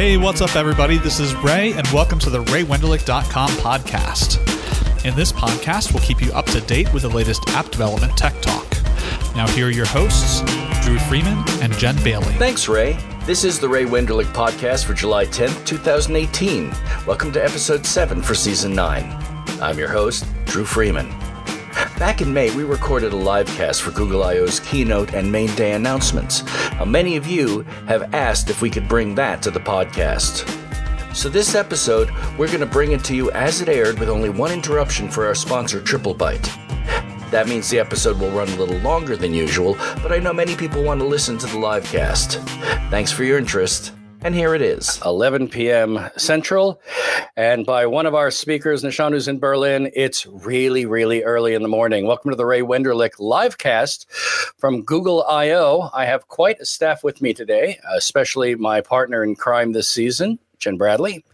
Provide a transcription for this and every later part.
Hey, what's up, everybody? This is Ray, and welcome to the RayWenderlich.com podcast. In this podcast, we'll keep you up to date with the latest app development tech talk. Now, here are your hosts, Dru Freeman and Jenn Bailey. Thanks, Ray. This is the Ray Wenderlich podcast for July 10th, 2018. Welcome to episode 7 for season 9. I'm your host, Dru Freeman. Back in May, we recorded a live cast for Google I.O.'s keynote and main day announcements. Now, many of you have asked if we could bring that to the podcast. So, this episode, we're going to bring it to you as it aired with only one interruption for our sponsor, TripleByte. That means the episode will run a little longer than usual, but I know many people want to listen to the live cast. Thanks for your interest. And here it is 11 p.m. Central. And by one of our speakers, Nishant, who's in Berlin, it's really, really early in the morning. Welcome to the Ray Wenderlich live cast from Google I.O. I have quite a staff with me today, especially my partner in crime this season, Jen Bradley.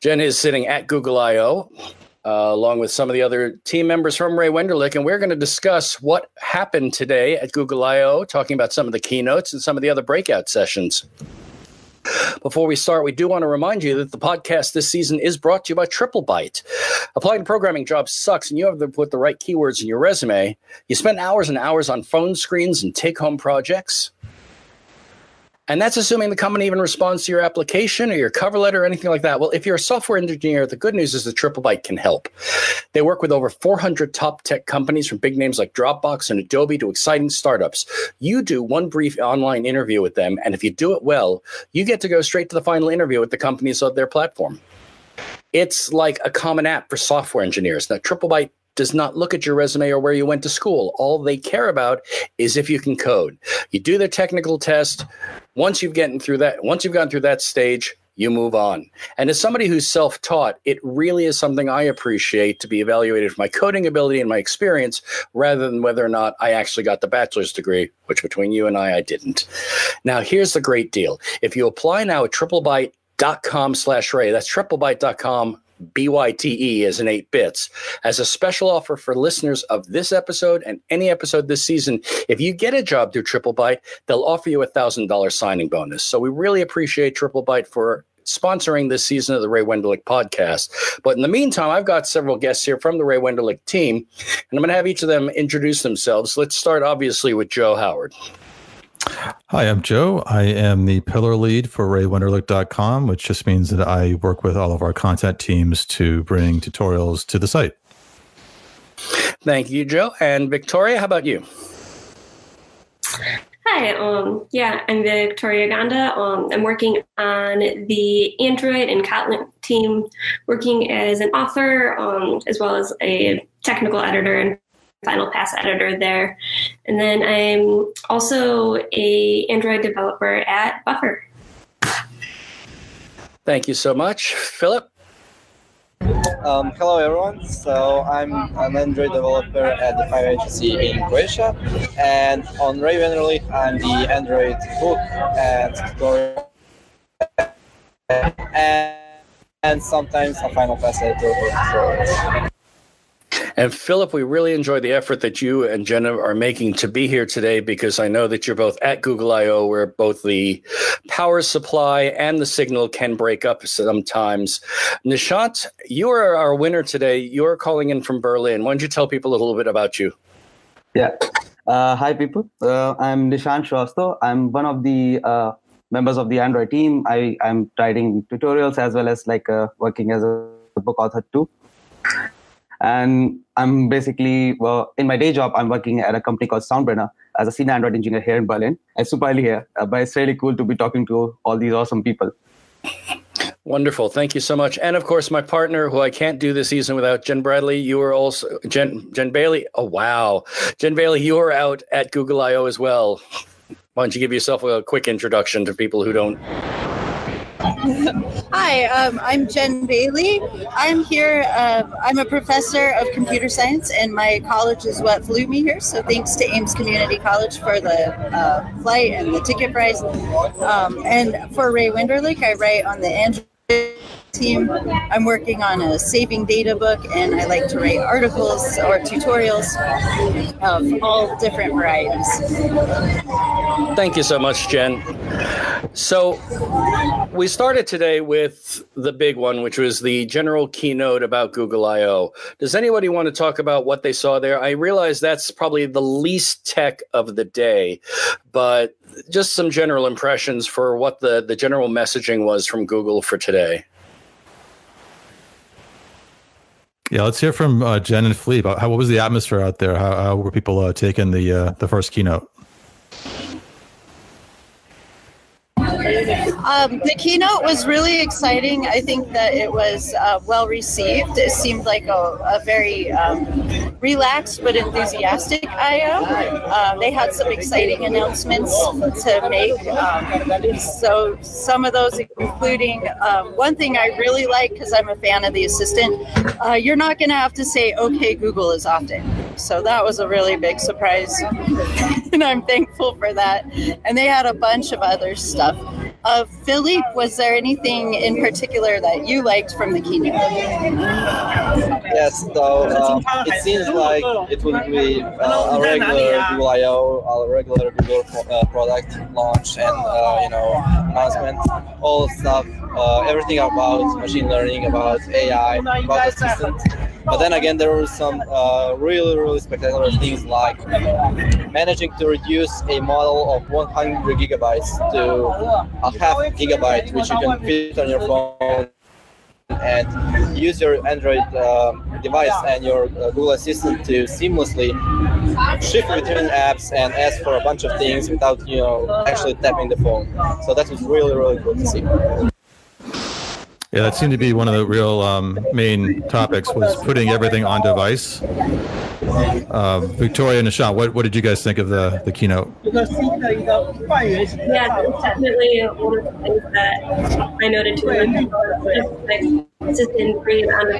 Jenn is sitting at Google I.O. Uh, along with some of the other team members from Ray Wenderlich, and we're going to discuss what happened today at Google I/O, talking about some of the keynotes and some of the other breakout sessions. Before we start, we do want to remind you that the podcast this season is brought to you by TripleByte. Applying to programming jobs sucks, and you have to put the right keywords in your resume. You spend hours and hours on phone screens and take home projects. And that's assuming the company even responds to your application or your cover letter or anything like that. Well, if you're a software engineer, the good news is that TripleByte can help. They work with over 400 top tech companies from big names like Dropbox and Adobe to exciting startups. You do one brief online interview with them, and if you do it well, you get to go straight to the final interview with the companies of their platform. It's like a common app for software engineers. Now, TripleByte does not look at your resume or where you went to school. All they care about is if you can code. You do the technical test. Once you've gotten through that, once you've gone through that stage, you move on. And as somebody who's self-taught, it really is something I appreciate to be evaluated for my coding ability and my experience rather than whether or not I actually got the bachelor's degree, which between you and I, I didn't. Now, here's the great deal. If you apply now at triplebyte.com slash ray, that's triplebyte.com BYTE as in 8 bits. As a special offer for listeners of this episode and any episode this season, if you get a job through Triple TripleByte, they'll offer you a $1,000 signing bonus. So we really appreciate Triple TripleByte for sponsoring this season of the Ray Wenderlich podcast. But in the meantime, I've got several guests here from the Ray Wenderlich team, and I'm going to have each of them introduce themselves. Let's start obviously with Joe Howard. Hi, I'm Joe. I am the pillar lead for RayWenderlich.com, which just means that I work with all of our content teams to bring tutorials to the site. Thank you, Joe. And Victoria, how about you? Hi, um, yeah, I'm Victoria Gonda. Um, I'm working on the Android and Kotlin team, working as an author um, as well as a technical editor and Final Pass editor there. And then I'm also a Android developer at Buffer. Thank you so much. Filip? Um, hello everyone. So I'm an Android developer at the Five Agency in Croatia, and on Ray Wenderlich, I'm the Android book and tutorial, and, and sometimes a Final Pass editor for tutorials. And Filip, we really enjoy the effort that you and Jenna are making to be here today because I know that you're both at Google I/O, where both the power supply and the signal can break up sometimes. Nishant, you are our winner today. You're calling in from Berlin. Why don't you tell people a little bit about you? Yeah. Uh, hi, people. Uh, I'm Nishant Srivastava. I'm one of the uh, members of the Android team. I, I'm writing tutorials as well as like uh, working as a book author too and I'm basically well in my day job. I'm working at a company called Soundbrenner as a senior Android engineer here in Berlin. It's super early here, uh, but it's really cool to be talking to all these awesome people. Wonderful. Thank you so much. And of course, my partner, who I can't do this season without Jen Bradley. You are also Jen Jenn Bailey. Oh wow, Jenn Bailey, you are out at Google I/O as well. Why don't you give yourself a quick introduction to people who don't Hi, um, I'm Jenn Bailey. I'm here. Uh, I'm a professor of computer science, and my college is what flew me here. So thanks to Ames Community College for the uh, flight and the ticket price. Um, and for Ray Wenderlich, I write on the Android team. I'm working on a saving data book, and I like to write articles or tutorials of all different varieties. Thank you so much, Jenn. So, we started today with the big one, which was the general keynote about Google I/O. Does anybody want to talk about what they saw there? I realize that's probably the least tech of the day, but just some general impressions for what the the general messaging was from Google for today. Yeah, let's hear from uh, Jenn and Philippe. How, what was the atmosphere out there? How, how were people uh, taking the uh, the first keynote? Um, the keynote was really exciting. I think that it was uh, well received. It seemed like a, a very um, relaxed but enthusiastic I/O. Uh, they had some exciting announcements to make. Um, so some of those, including um, one thing I really like because I'm a fan of the assistant. Uh, you're not going to have to say "Okay, Google" as often. So that was a really big surprise, and I'm thankful for that. And they had a bunch of other stuff. Uh, Philippe, was there anything in particular that you liked from the keynote? Yes, so uh, it seems like it would be uh, a regular Google I/O, a regular Google uh, product launch, and uh, you know announcement, all stuff, uh, everything about machine learning, about AI, about assistant. But then again, there were some uh, really, really spectacular things like managing to reduce a model of 100 gigabytes to a half gigabyte, which you can fit on your phone and use your Android um, device and your uh, Google Assistant to seamlessly shift between apps and ask for a bunch of things without you know actually tapping the phone. So that was really, really cool to see. Yeah, that seemed to be one of the real um, main topics was putting everything on device. Uh, Victoria and Nishant, what, what did you guys think of the, the keynote? Yeah, definitely one of the things that I noted too. Just like consistent green on the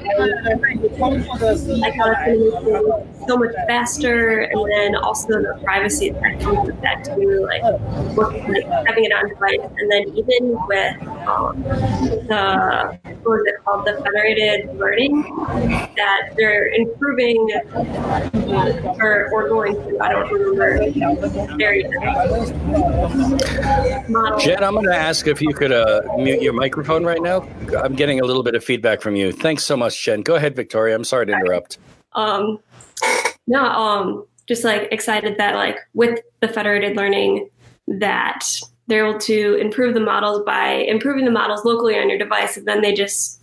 I thought going so much faster, and then also the privacy that comes with that too, like, like having it on device, and then even with um, the what is it called, the federated learning, that they're improving or, or going to, I don't remember, very. Jenn, I'm going to ask if you could uh, mute your microphone right now. I'm getting a little bit of feedback from you. Thanks so much, Jenn. Go ahead, Victoria. I'm sorry to interrupt. Um, no, um, just like excited that like with the federated learning that they're able to improve the models by improving the models locally on your device, and then they just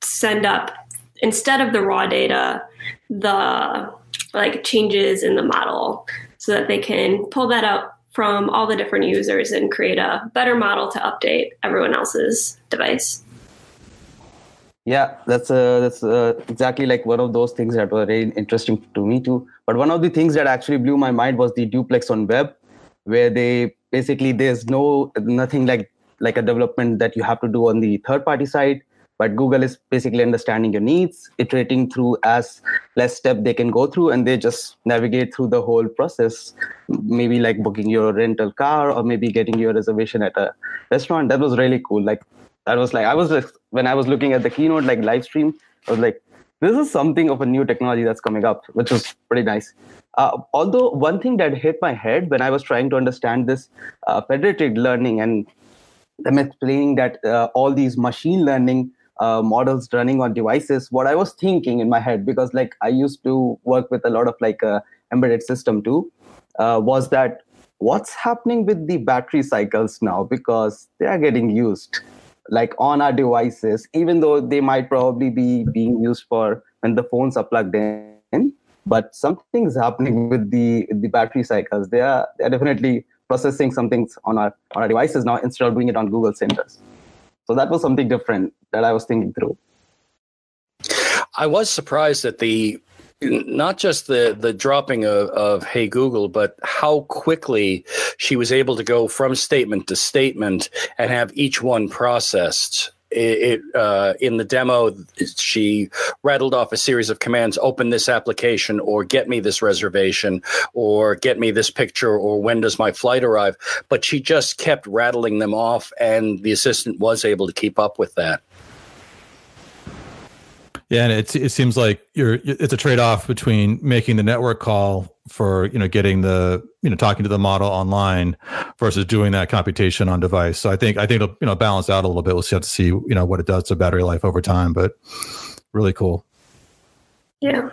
send up instead of the raw data the like changes in the model so that they can pull that out from all the different users and create a better model to update everyone else's device. Yeah, that's uh, that's uh, exactly like one of those things that were very interesting to me too. But one of the things that actually blew my mind was the duplex on web, where they basically there's no nothing like like a development that you have to do on the third party side but google is basically understanding your needs iterating through as less step they can go through and they just navigate through the whole process. Maybe like booking your rental car or maybe getting your reservation at a restaurant. That was really cool. Like that was like i was just when i was looking at the keynote like live stream i was like this is something of a new technology that's coming up which was pretty nice. Uh, although one thing that hit my head when I was trying to understand this uh, federated learning and them explaining that uh, all these machine learning uh, models running on devices, what I was thinking in my head, because like I used to work with a lot of like uh, embedded system too, uh, was that what's happening with the battery cycles now? Because they are getting used like on our devices, even though they might probably be being used for when the phones are plugged in but something's happening with the the battery cycles. They are they are definitely processing some things on our on our devices now instead of doing it on Google centers. So that was something different that I was thinking through. I was surprised at the not just the the dropping of, of hey google but how quickly she was able to go from statement to statement and have each one processed it, uh, in the demo, she rattled off a series of commands: "Open this application," or "Get me this reservation," or "Get me this picture," or "When does my flight arrive?" But she just kept rattling them off, and the assistant was able to keep up with that. Yeah, and it it seems like you're it's a trade off between making the network call for you know getting the you know talking to the model online versus doing that computation on device. So I think I think it'll you know balance out a little bit. We'll have to see you know what it does to battery life over time, but really cool. Yeah.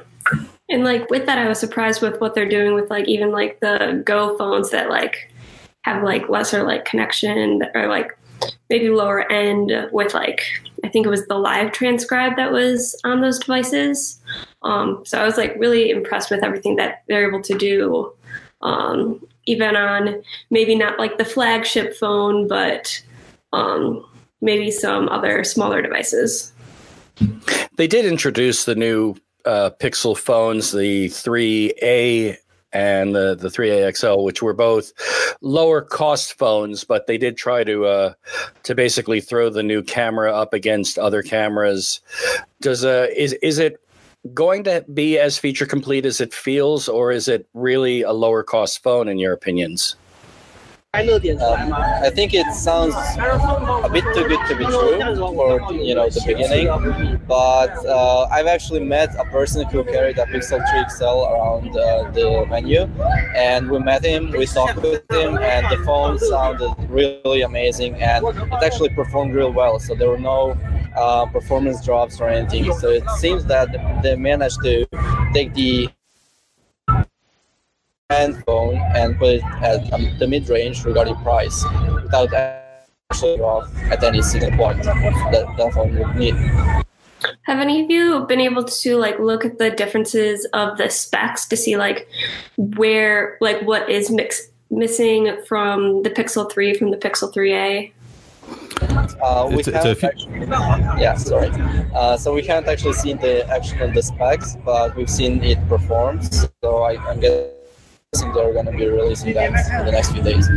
And like with that, I was surprised with what they're doing with like even like the Go phones that like have like lesser like connection or like maybe lower end with like I think it was the live transcribe that was on those devices. Um, so I was like really impressed with everything that they're able to do, um, even on maybe not like the flagship phone, but um, maybe some other smaller devices. They did introduce the new uh, Pixel phones, the 3A and the the 3A XL, which were both lower cost phones, but they did try to uh, to basically throw the new camera up against other cameras. Does uh is is it going to be as feature complete as it feels, or is it really a lower cost phone in your opinions? Um, I think it sounds a bit too good to be true for you know the beginning, but uh, I've actually met a person who carried a Pixel 3 XL around uh, the venue, and we met him, we talked with him, and the phone sounded really amazing, and it actually performed real well. So there were no uh, performance drops or anything. So it seems that they managed to take the phone and put it at um, the mid-range regarding price without actually off at any single point that that phone would need. Have any of you been able to like look at the differences of the specs to see like where like what is mix, missing from the Pixel 3 from the Pixel 3a? Uh, we it's, haven't it's actually, yeah, sorry. Uh, so we haven't actually seen the actual the specs, but we've seen it perform. So I, I'm getting they're going to be releasing that in the next few days.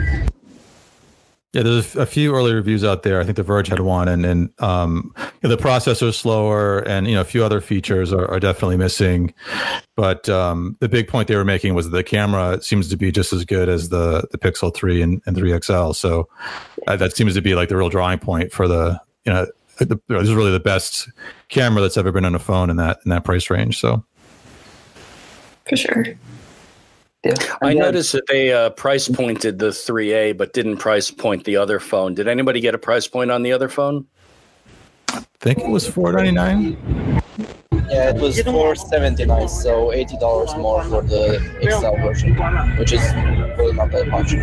Yeah, there's a few early reviews out there. I think The Verge had one, and and um, you know, the processor is slower, and you know a few other features are, are definitely missing. But um, the big point they were making was the camera seems to be just as good as the the Pixel three and, and three XL. So uh, that seems to be like the real drawing point for the you know the, this is really the best camera that's ever been on a phone in that in that price range. So for sure. Yeah. I noticed that they uh, price pointed the 3A, but didn't price point the other phone. Did anybody get a price point on the other phone? I think it was four ninety nine. Yeah, it was four seventy nine, so eighty dollars more for the XL version, which is really not that much.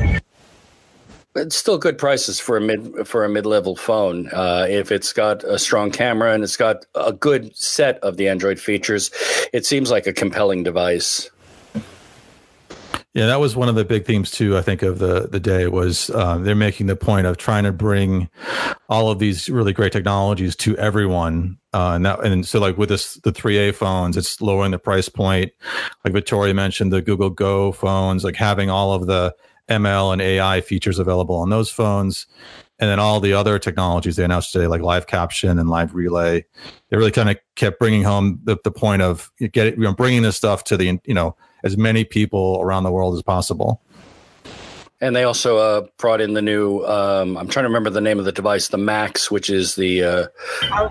It's still good prices for a mid for a mid level phone. Uh, if it's got a strong camera and it's got a good set of the Android features, it seems like a compelling device. Yeah, that was one of the big themes too. I think of the the day was um, they're making the point of trying to bring all of these really great technologies to everyone. Uh, and that, and so like with this the 3A phones, it's lowering the price point. Like Victoria mentioned, the Google Go phones, like having all of the ML and AI features available on those phones, and then all the other technologies they announced today, like live caption and live relay. They really kind of kept bringing home the, the point of get it, you know, bringing this stuff to the you know as many people around the world as possible. And they also uh, brought in the new. Um, I'm trying to remember the name of the device, the Max, which is the uh,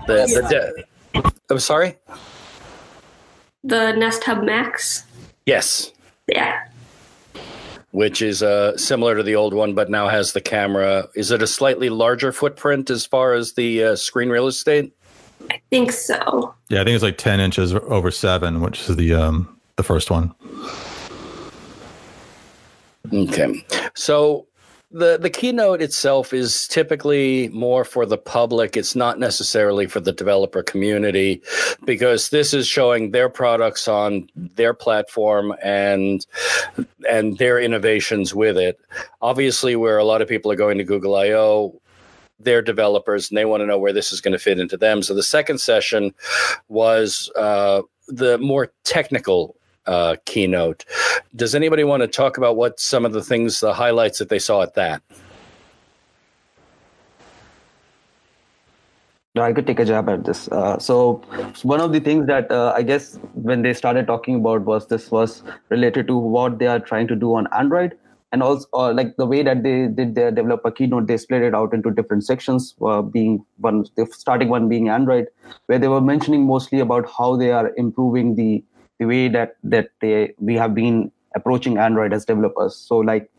the. the de- I'm sorry. The Nest Hub Max. Yes. Yeah. Which is uh, similar to the old one, but now has the camera. Is it a slightly larger footprint as far as the uh, screen real estate? I think so. Yeah, I think it's like 10 inches over seven, which is the um, the first one. Okay. So the the keynote itself is typically more for the public it's not necessarily for the developer community because this is showing their products on their platform and and their innovations with it obviously where a lot of people are going to google io they're developers and they want to know where this is going to fit into them so the second session was uh, the more technical uh, keynote. Does anybody want to talk about what some of the things, the highlights that they saw at that? No, I could take a jab at this. Uh, so one of the things that uh, I guess when they started talking about was this was related to what they are trying to do on Android. and also uh, like the way that they did their developer keynote they split it out into different sections uh, being one the starting one being android where they were mentioning mostly about how they are improving the the way that that they we have been approaching android as developers. So like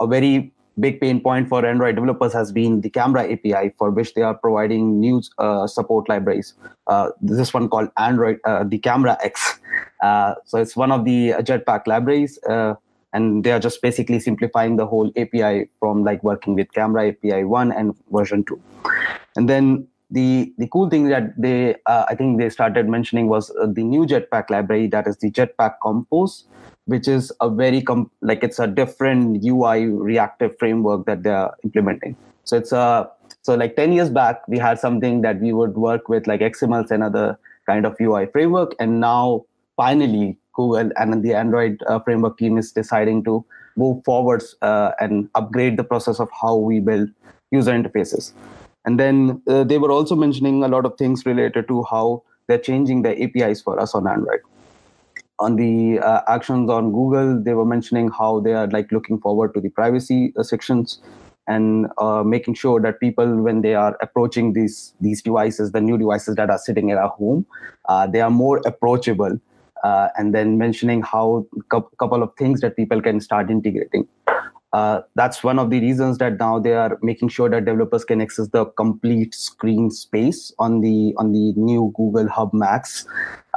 a very big pain point for android developers has been the camera api for which they are providing new uh, support libraries. Uh, this one called android uh, the CameraX. Uh, so it's one of the jetpack libraries and they are just basically simplifying the whole API from like working with Camera API one and version two. And then the the cool thing that they uh, I think they started mentioning was uh, the new Jetpack library that is the Jetpack Compose, which is a very com- like it's a different UI reactive framework that they're implementing. So it's a so like 10 years back we had something that we would work with like XMLs and other kind of UI framework, and now finally Google and the Android uh, framework team is deciding to move forwards uh, and upgrade the process of how we build user interfaces. And then uh, they were also mentioning a lot of things related to how they're changing the APIs for us on Android. On the uh, actions on Google, they were mentioning how they are like looking forward to the privacy uh, sections and uh, making sure that people, when they are approaching these these devices, the new devices that are sitting at our home, they are more approachable uh, and then mentioning how a couple of things that people can start integrating. Uh, that's one of the reasons that now they are making sure that developers can access the complete screen space on the on the new Google Hub Max.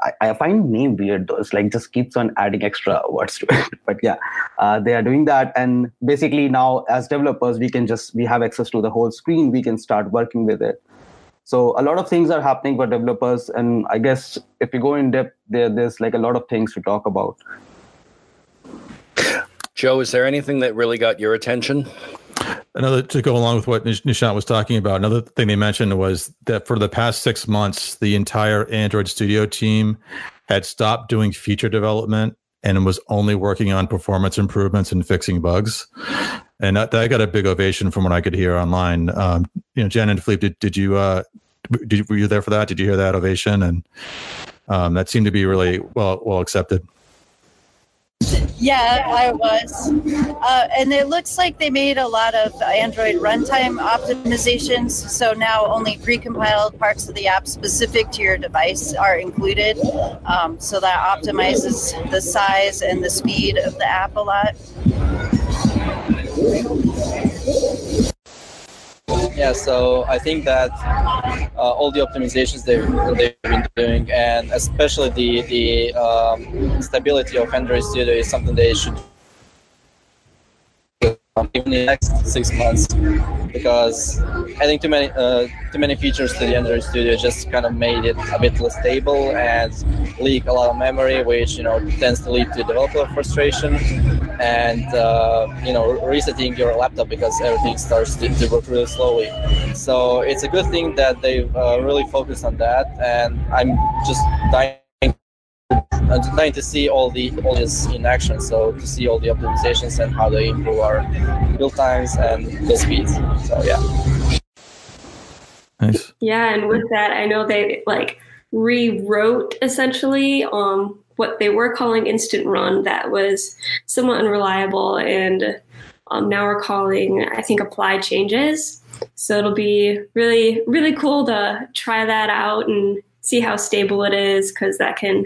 I, I find name weird though. It's like just keeps on adding extra words to it. but yeah, uh, they are doing that, and basically now as developers we can just we have access to the whole screen. We can start working with it. So a lot of things are happening for developers, and I guess if you go in depth, there, there's like a lot of things to talk about. Joe, is there anything that really got your attention? Another to go along with what Nishant was talking about. Another thing they mentioned was that for the past six months, the entire Android Studio team had stopped doing feature development and was only working on performance improvements and fixing bugs. And that, that got a big ovation from what I could hear online. Um, you know, Jenn and Philippe, did, did you uh, did, were you there for that? Did you hear that ovation? And um, that seemed to be really well well accepted. Yeah, I was. Uh, and it looks like they made a lot of Android runtime optimizations. So now only precompiled parts of the app specific to your device are included. Um, so that optimizes the size and the speed of the app a lot. Yeah, so I think that uh, all the optimizations they've, they've been doing, and especially the the um, stability of Android Studio, is something they should um, even in the next six months because adding too many uh, too many features to the Android Studio just kind of made it a bit less stable and leak a lot of memory, which you know tends to lead to developer frustration and uh, you know resetting your laptop because everything starts to, to, work really slowly. So it's a good thing that they've uh, really focused on that, and I'm just dying I'm trying to see all the all this in action. So to see all the optimizations and how they improve our build times and the speeds. So yeah. Nice. Yeah, and with that, I know they like rewrote essentially um what they were calling instant run that was somewhat unreliable and um, now we're calling I think apply changes. So it'll be really really cool to try that out and see how stable it is because that can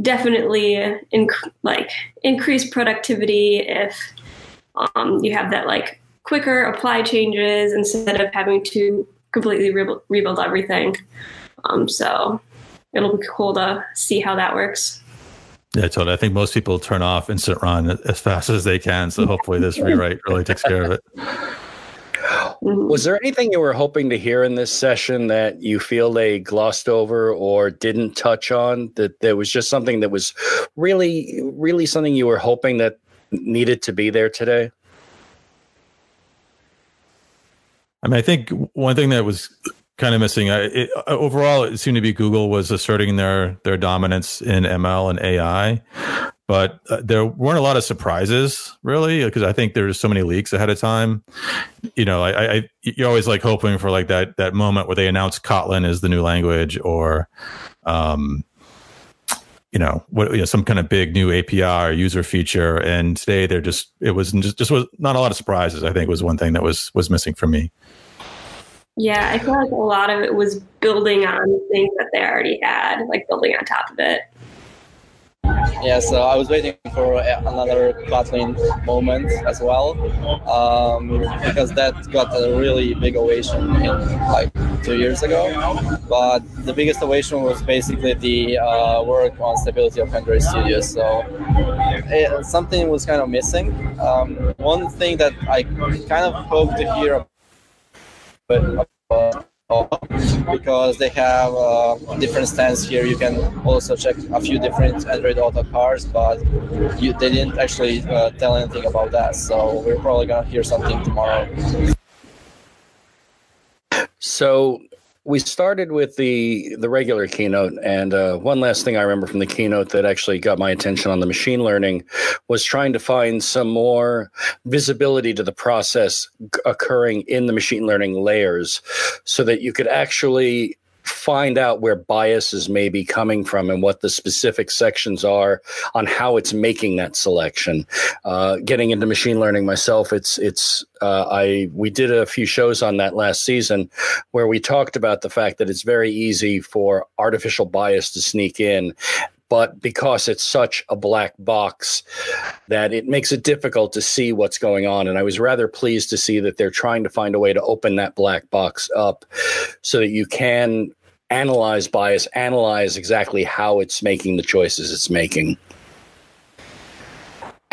definitely inc- like increase productivity if um, you have that like quicker apply changes instead of having to completely re- rebuild everything. Um, so it'll be cool to see how that works. Yeah, totally. I think most people turn off instant run as fast as they can. So hopefully this rewrite really takes care of it. Mm-hmm. Was there anything you were hoping to hear in this session that you feel they glossed over or didn't touch on? That there was just something that was really, really something you were hoping that needed to be there today? I mean, I think one thing that was kind of missing. It, overall, it seemed to be Google was asserting their their dominance in ML and AI, but uh, there weren't a lot of surprises really because I think there's so many leaks ahead of time. You know, I, I you're always like hoping for like that that moment where they announce Kotlin is the new language or. Um, you know what you know some kind of big new API or user feature. And today they're just it was just just was not a lot of surprises. I think was one thing that was was missing for me. Yeah, I feel like a lot of it was building on things that they already had, like building on top of it. Yeah, so I was waiting for another Kotlin moment as well, um, because that got a really big ovation in like two years ago. But the biggest ovation was basically the uh, work on stability of Android Studio. So it, something was kind of missing. Um, one thing that I kind of hope to hear, but. Uh, because they have a different stands here. You can also check a few different Android Auto cars, but you, they didn't actually uh, tell anything about that. So we're probably gonna hear something tomorrow. So we started with the the regular keynote and uh, one last thing i remember from the keynote that actually got my attention on the machine learning was trying to find some more visibility to the process occurring in the machine learning layers so that you could actually find out where biases may be coming from and what the specific sections are on how it's making that selection. Uh, getting into machine learning myself, it's it's uh, I we did a few shows on that last season where we talked about the fact that it's very easy for artificial bias to sneak in but because it's such a black box that it makes it difficult to see what's going on. And I was rather pleased to see that they're trying to find a way to open that black box up so that you can analyze bias, analyze exactly how it's making the choices it's making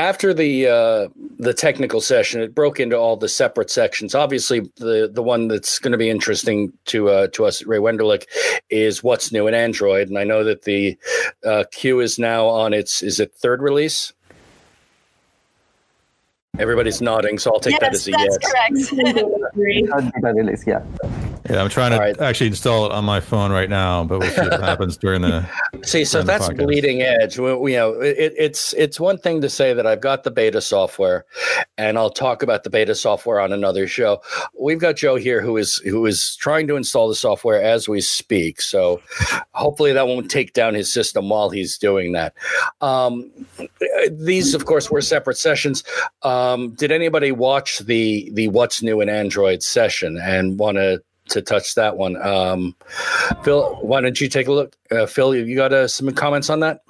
after the uh, the technical session, it broke into all the separate sections. Obviously, the the one that's going to be interesting to uh, to us at Ray Wenderlich is what's new in Android, and I know that the uh, Q is now on its is it third release. Everybody's nodding, so I'll take yes, that as a that's yes. correct. yeah. Yeah, I'm trying to right. actually install it on my phone right now, but we'll see what happens during the. See, so that's bleeding edge. We, we, you know, it, it's it's one thing to say that I've got the beta software, and I'll talk about the beta software on another show. We've got Joe here who is who is trying to install the software as we speak. So hopefully that won't take down his system while he's doing that. Um, these, of course, were separate sessions. Um, did anybody watch the the What's New in Android session and want to? To touch that one, um, Phil. Why don't you take a look, uh, Phil? You got uh, some comments on that?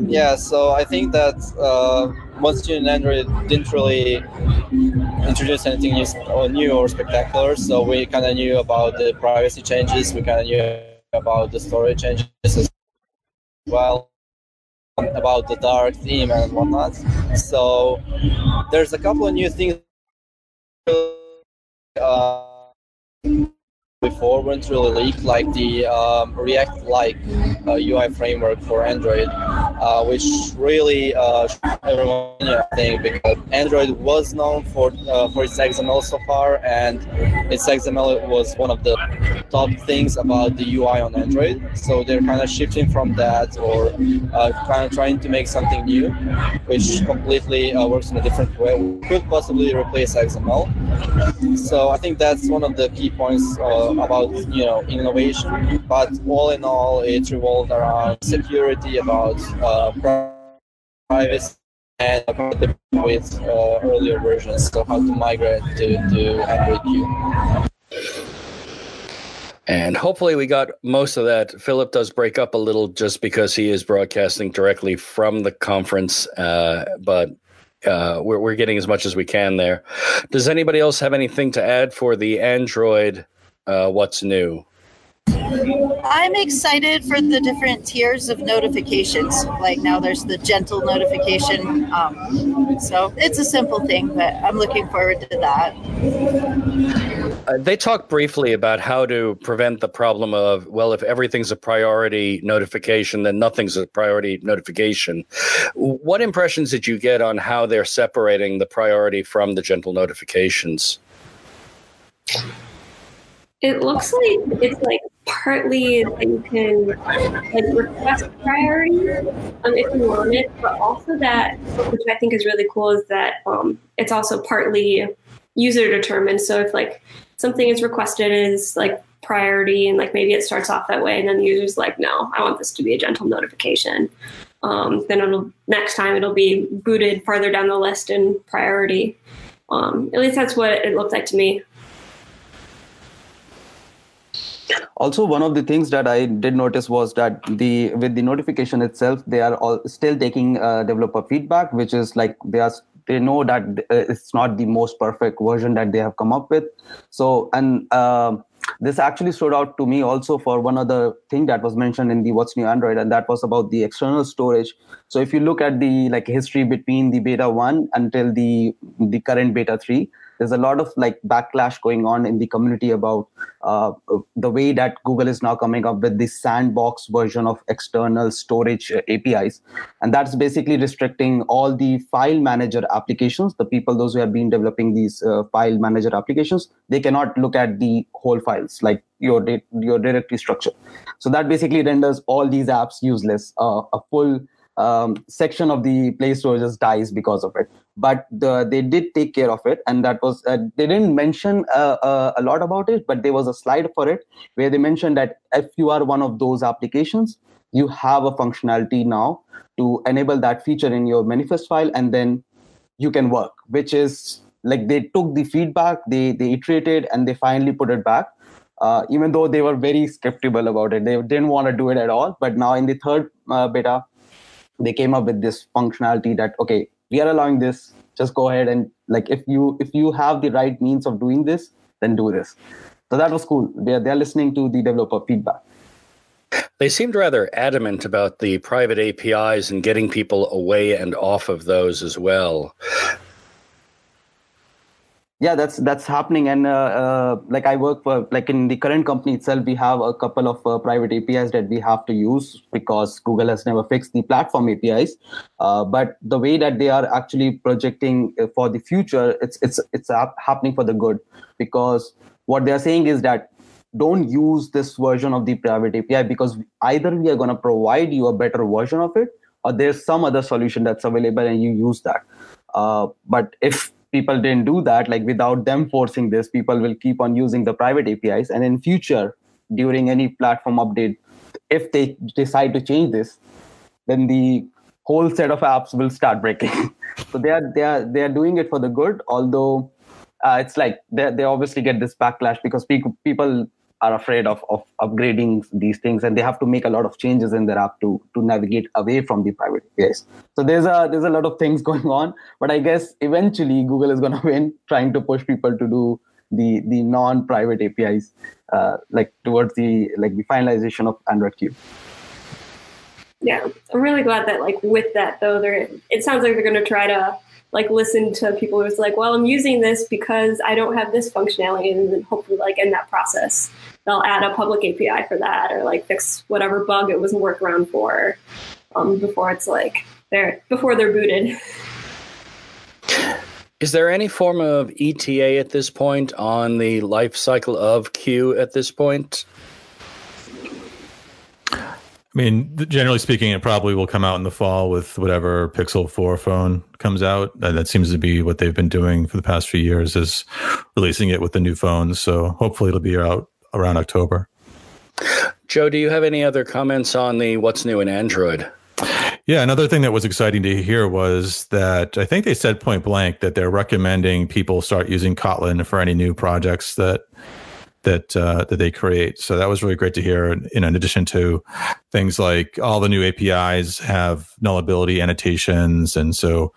Yeah, so I think that uh, New in Android didn't really introduce anything new or, new or spectacular. So we kind of knew about the privacy changes. We kind of knew about the storage changes as well, about the dark theme and whatnot. So there's a couple of new things. Uh, in before weren't really leaked, like the um, React like uh, UI framework for Android, uh, which really uh, everyone I think because Android was known for uh, for its XML so far, and its XML was one of the top things about the UI on Android. So they're kind of shifting from that, or uh, kind of trying to make something new, which completely uh, works in a different way. Could possibly replace XML. So I think that's one of the key points uh, about you know innovation. But all in all, it revolved around security, about uh, privacy, and about the with uh, earlier versions. So how to migrate to, to Android Q. And hopefully, we got most of that. Filip does break up a little just because he is broadcasting directly from the conference, uh, but uh, we're, we're getting as much as we can there. Does anybody else have anything to add for the Android? Uh, what's new? I'm excited for the different tiers of notifications. Like now, there's the gentle notification. Um, so it's a simple thing, but I'm looking forward to that. Uh, they talked briefly about how to prevent the problem of well, if everything's a priority notification, then nothing's a priority notification. What impressions did you get on how they're separating the priority from the gentle notifications? It looks like it's like partly that you can like request priority um, if you want it, but also that which I think is really cool is that um, it's also partly user determined. So if like something is requested is like priority and like maybe it starts off that way and then the user's like no i want this to be a gentle notification um, then it'll next time it'll be booted farther down the list in priority um, at least that's what it looked like to me also one of the things that i did notice was that the with the notification itself they are all still taking uh, developer feedback which is like they are they know that uh, it's not the most perfect version that they have come up with. So and uh, this actually stood out to me also for one other thing that was mentioned in the what's new android and that was about the external storage. So if you look at the like history between the beta 1 until the the current beta 3 there's a lot of like backlash going on in the community about uh, the way that Google is now coming up with this sandbox version of external storage uh, APIs. And that's basically restricting all the file manager applications. The people, those who have been developing these uh, file manager applications, they cannot look at the whole files like your, your directory structure. So that basically renders all these apps useless. Uh, a full um, section of the Play Store just dies because of it. But the, they did take care of it, and that was uh, they didn't mention uh, uh, a lot about it, but there was a slide for it where they mentioned that if you are one of those applications, you have a functionality now to enable that feature in your manifest file, and then you can work. Which is like they took the feedback, they they iterated, and they finally put it back. Uh, even though they were very skeptical about it, they didn't want to do it at all. But now in the third uh, beta, they came up with this functionality that okay we are allowing this just go ahead and like if you if you have the right means of doing this then do this. So that was cool. They're, they're listening to the developer feedback. They seemed rather adamant about the private apis and getting people away and off of those as well yeah that's that's happening. And uh, uh, like i work for like in the current company itself we have a couple of uh, private apis that we have to use because google has never fixed the platform apis uh, but the way that they are actually projecting uh, for the future it's it's it's happening for the good. Because what they are saying is that don't use this version of the private api because either we are going to provide you a better version of it or there's some other solution that's available and you use that. Uh, but if people didn't do that like without them forcing this people will keep on using the private apis and in future during any platform update if they decide to change this then the whole set of apps will start breaking. So they are they are they are doing it for the good although uh, it's like they, they obviously get this backlash because people people are afraid of, of upgrading these things and they have to make a lot of changes in their app to to navigate away from the private APIs. So there's a there's a lot of things going on, but I guess eventually Google is going to win trying to push people to do the the non-private APIs uh, like towards the like the finalization of Android Q. Yeah, I'm really glad that like with that though, they're it sounds like they're going to try to like listen to people who's like, well, I'm using this because I don't have this functionality, and then hopefully, like in that process, they'll add a public API for that, or like fix whatever bug it was a workaround for um, before it's like they're before they're booted. Is there any form of ETA at this point on the life cycle of Q at this point? I mean, generally speaking, it probably will come out in the fall with whatever Pixel 4 phone comes out. And that seems to be what they've been doing for the past few years is releasing it with the new phones. So hopefully it'll be out around October. Joe, do you have any other comments on the what's new in Android? Yeah, another thing that was exciting to hear was that I think they said point blank that they're recommending people start using Kotlin for any new projects that that uh, that they create. So that was really great to hear. In addition to things like all the new APIs have nullability annotations, and so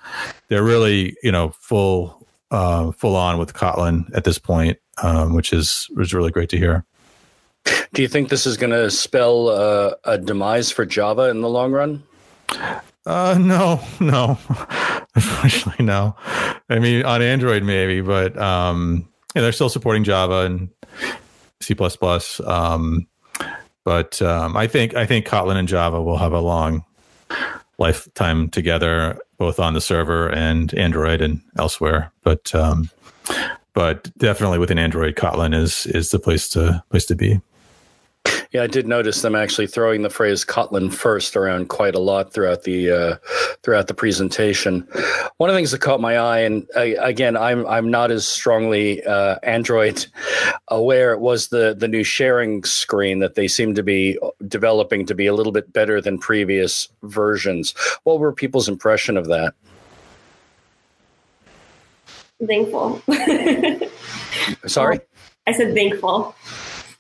they're really you know full uh, full on with Kotlin at this point, um, which is was really great to hear. Do you think this is going to spell uh, a demise for Java in the long run? Uh, no, no, unfortunately, no. I mean, on Android maybe, but um, yeah, they're still supporting Java and C++. Um, but um, I think I think Kotlin and Java will have a long lifetime together, both on the server and Android and elsewhere. But um, but definitely within Android, Kotlin is is the place to place to be. Yeah, I did notice them actually throwing the phrase Kotlin first around quite a lot throughout the uh, throughout the presentation. One of the things that caught my eye, and uh, again, I'm I'm not as strongly uh, Android aware, was the the new sharing screen that they seem to be developing to be a little bit better than previous versions. What were people's impression of that? Thankful. Sorry, I said thankful.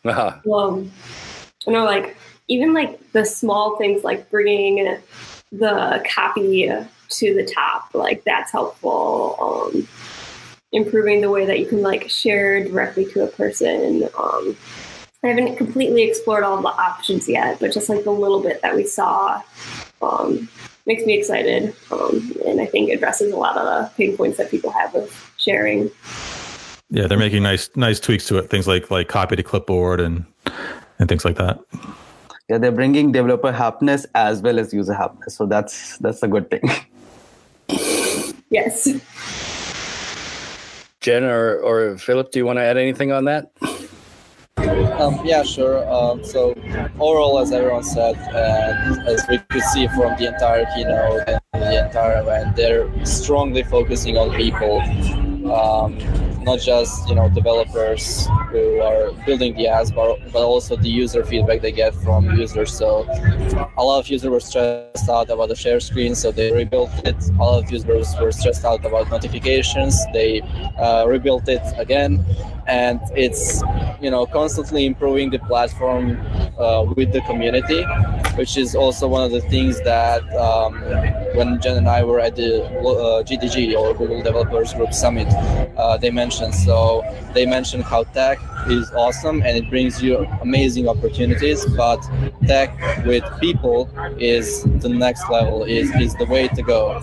uh-huh. Um, you know, like even like the small things like bringing the copy to the top, like that's helpful. Um, improving the way that you can like share directly to a person. Um, I haven't completely explored all the options yet, but just like the little bit that we saw um, makes me excited, um, and I think addresses a lot of the pain points that people have with sharing. Yeah, they're making nice nice tweaks to it. Things like like copy to clipboard and and things like that. Yeah, they're bringing developer happiness as well as user happiness. So that's that's a good thing. Yes. Jenn or or Filip, do you want to add anything on that? Um, yeah, sure. Um, so overall, as everyone said, and as we could see from the entire keynote and the entire event, they're strongly focusing on people. Um, not just you know developers who are building the apps, but, but also the user feedback they get from users. So a lot of users were stressed out about the share screen, so they rebuilt it. A lot of users were stressed out about notifications. They uh, rebuilt it again, and it's you know constantly improving the platform uh, with the community, which is also one of the things that um, when Jenn and I were at the uh, GDG or Google Developers Group Summit, uh, they mentioned. So they mentioned how tech is awesome and it brings you amazing opportunities, but tech with people is the next level, is, is the way to go,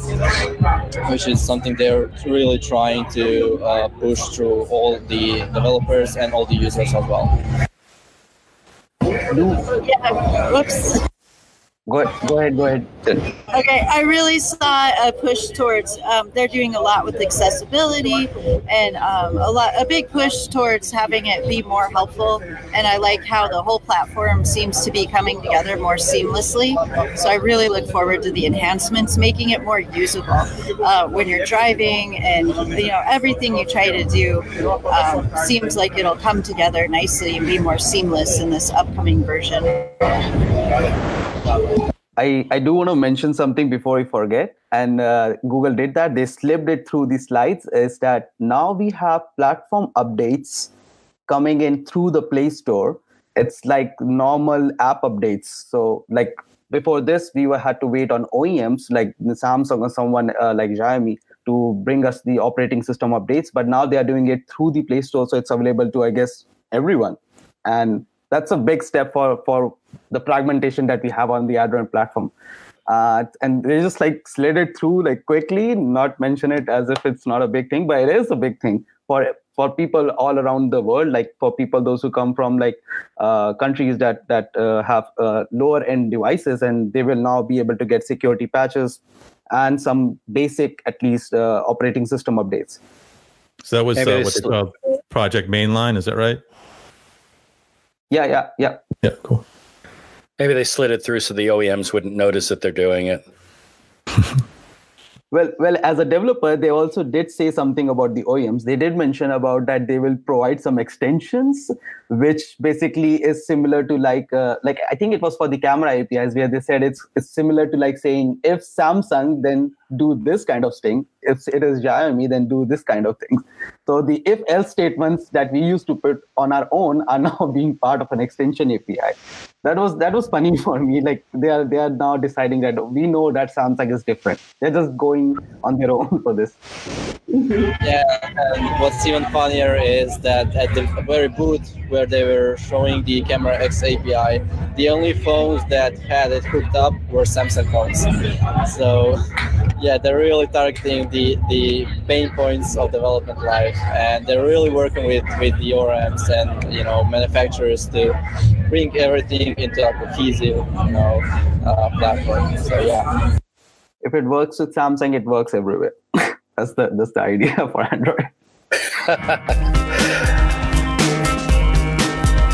which is something they're really trying to uh, push through all the developers and all the users as well. Yeah. Go, ahead, go ahead, go ahead. Okay, I really saw a push towards. Um, they're doing a lot with accessibility, and um, a lot, a big push towards having it be more helpful. And I like how the whole platform seems to be coming together more seamlessly. So I really look forward to the enhancements, making it more usable uh, when you're driving, and you know everything you try to do um, seems like it'll come together nicely and be more seamless in this upcoming version. I, I do want to mention something before I forget. And uh, Google did that. They slipped it through the slides. Is that now we have platform updates coming in through the Play Store. It's like normal app updates. So like before this, we were had to wait on OEMs like Samsung or someone uh, like Xiaomi to bring us the operating system updates. But now they are doing it through the Play Store, so it's available to I guess everyone. And that's a big step for for the fragmentation that we have on the Android platform. Uh, and they just like slid it through like quickly, not mention it as if it's not a big thing, but it is a big thing for for people all around the world. Like for people those who come from like uh, countries that that uh, have uh, lower end devices, and they will now be able to get security patches and some basic, at least, uh, operating system updates. So that was Maybe uh, they what they sl- Project Mainline. Is that right? Yeah, yeah, yeah. Yeah, cool. Maybe they slid it through so the OEMs wouldn't notice that they're doing it. Well, well, as a developer, they also did say something about the OEMs. They did mention about that they will provide some extensions, which basically is similar to like, uh, like I think it was for the camera APIs where they said it's it's similar to like saying if Samsung then do this kind of thing, if it is Xiaomi then do this kind of thing. So the if else statements that we used to put on our own are now being part of an extension API. That was that was funny for me. Like they are they are now deciding that we know that Samsung is different. They're just going on their own for this. Yeah, and what's even funnier is that at the very booth where they were showing the CameraX API, the only phones that had it hooked up were Samsung phones. So, yeah, they're really targeting the, the pain points of development life, and they're really working with, with the OEMs and you know manufacturers to bring everything into a cohesive you know uh, platform. So yeah. If it works with Samsung, it works everywhere. that's the that's the idea for Android.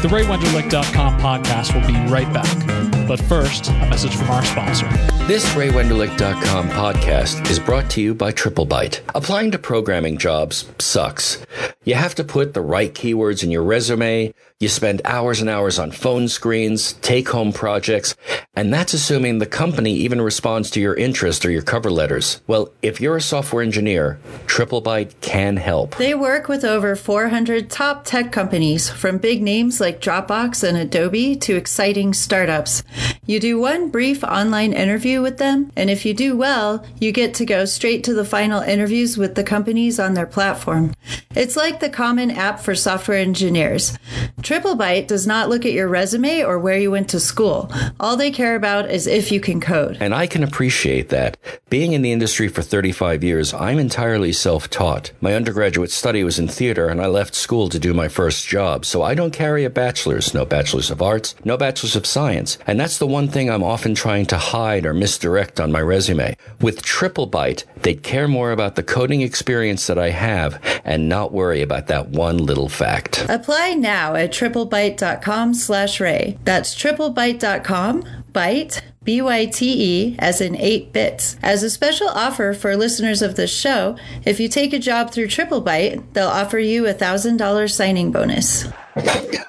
The RayWenderlich.com podcast will be right back. But first, a message from our sponsor. This RayWenderlich.com podcast is brought to you by TripleByte. Applying to programming jobs sucks. You have to put the right keywords in your resume. You spend hours and hours on phone screens, take home projects, and that's assuming the company even responds to your interest or your cover letters. Well, if you're a software engineer, TripleByte can help. They work with over 400 top tech companies, from big names like Dropbox and Adobe to exciting startups. You do one brief online interview with them, and if you do well, you get to go straight to the final interviews with the companies on their platform. It's like the common app for software engineers. TripleByte does not look at your resume or where you went to school. All they care about is if you can code. And I can appreciate that. Being in the industry for 35 years, I'm entirely self taught. My undergraduate study was in theater, and I left school to do my first job, so I don't carry a bachelor's, no bachelor's of arts, no bachelor's of science. And that's the one thing I'm often trying to hide or misdirect on my resume. With TripleByte, they'd care more about the coding experience that I have and not worry about that one little fact. Apply now at triplebyte.com slash ray. That's triplebyte.com, byte, B-Y-T-E, as in 8 bits. As a special offer for listeners of this show, if you take a job through TripleByte, they'll offer you a $1,000 signing bonus.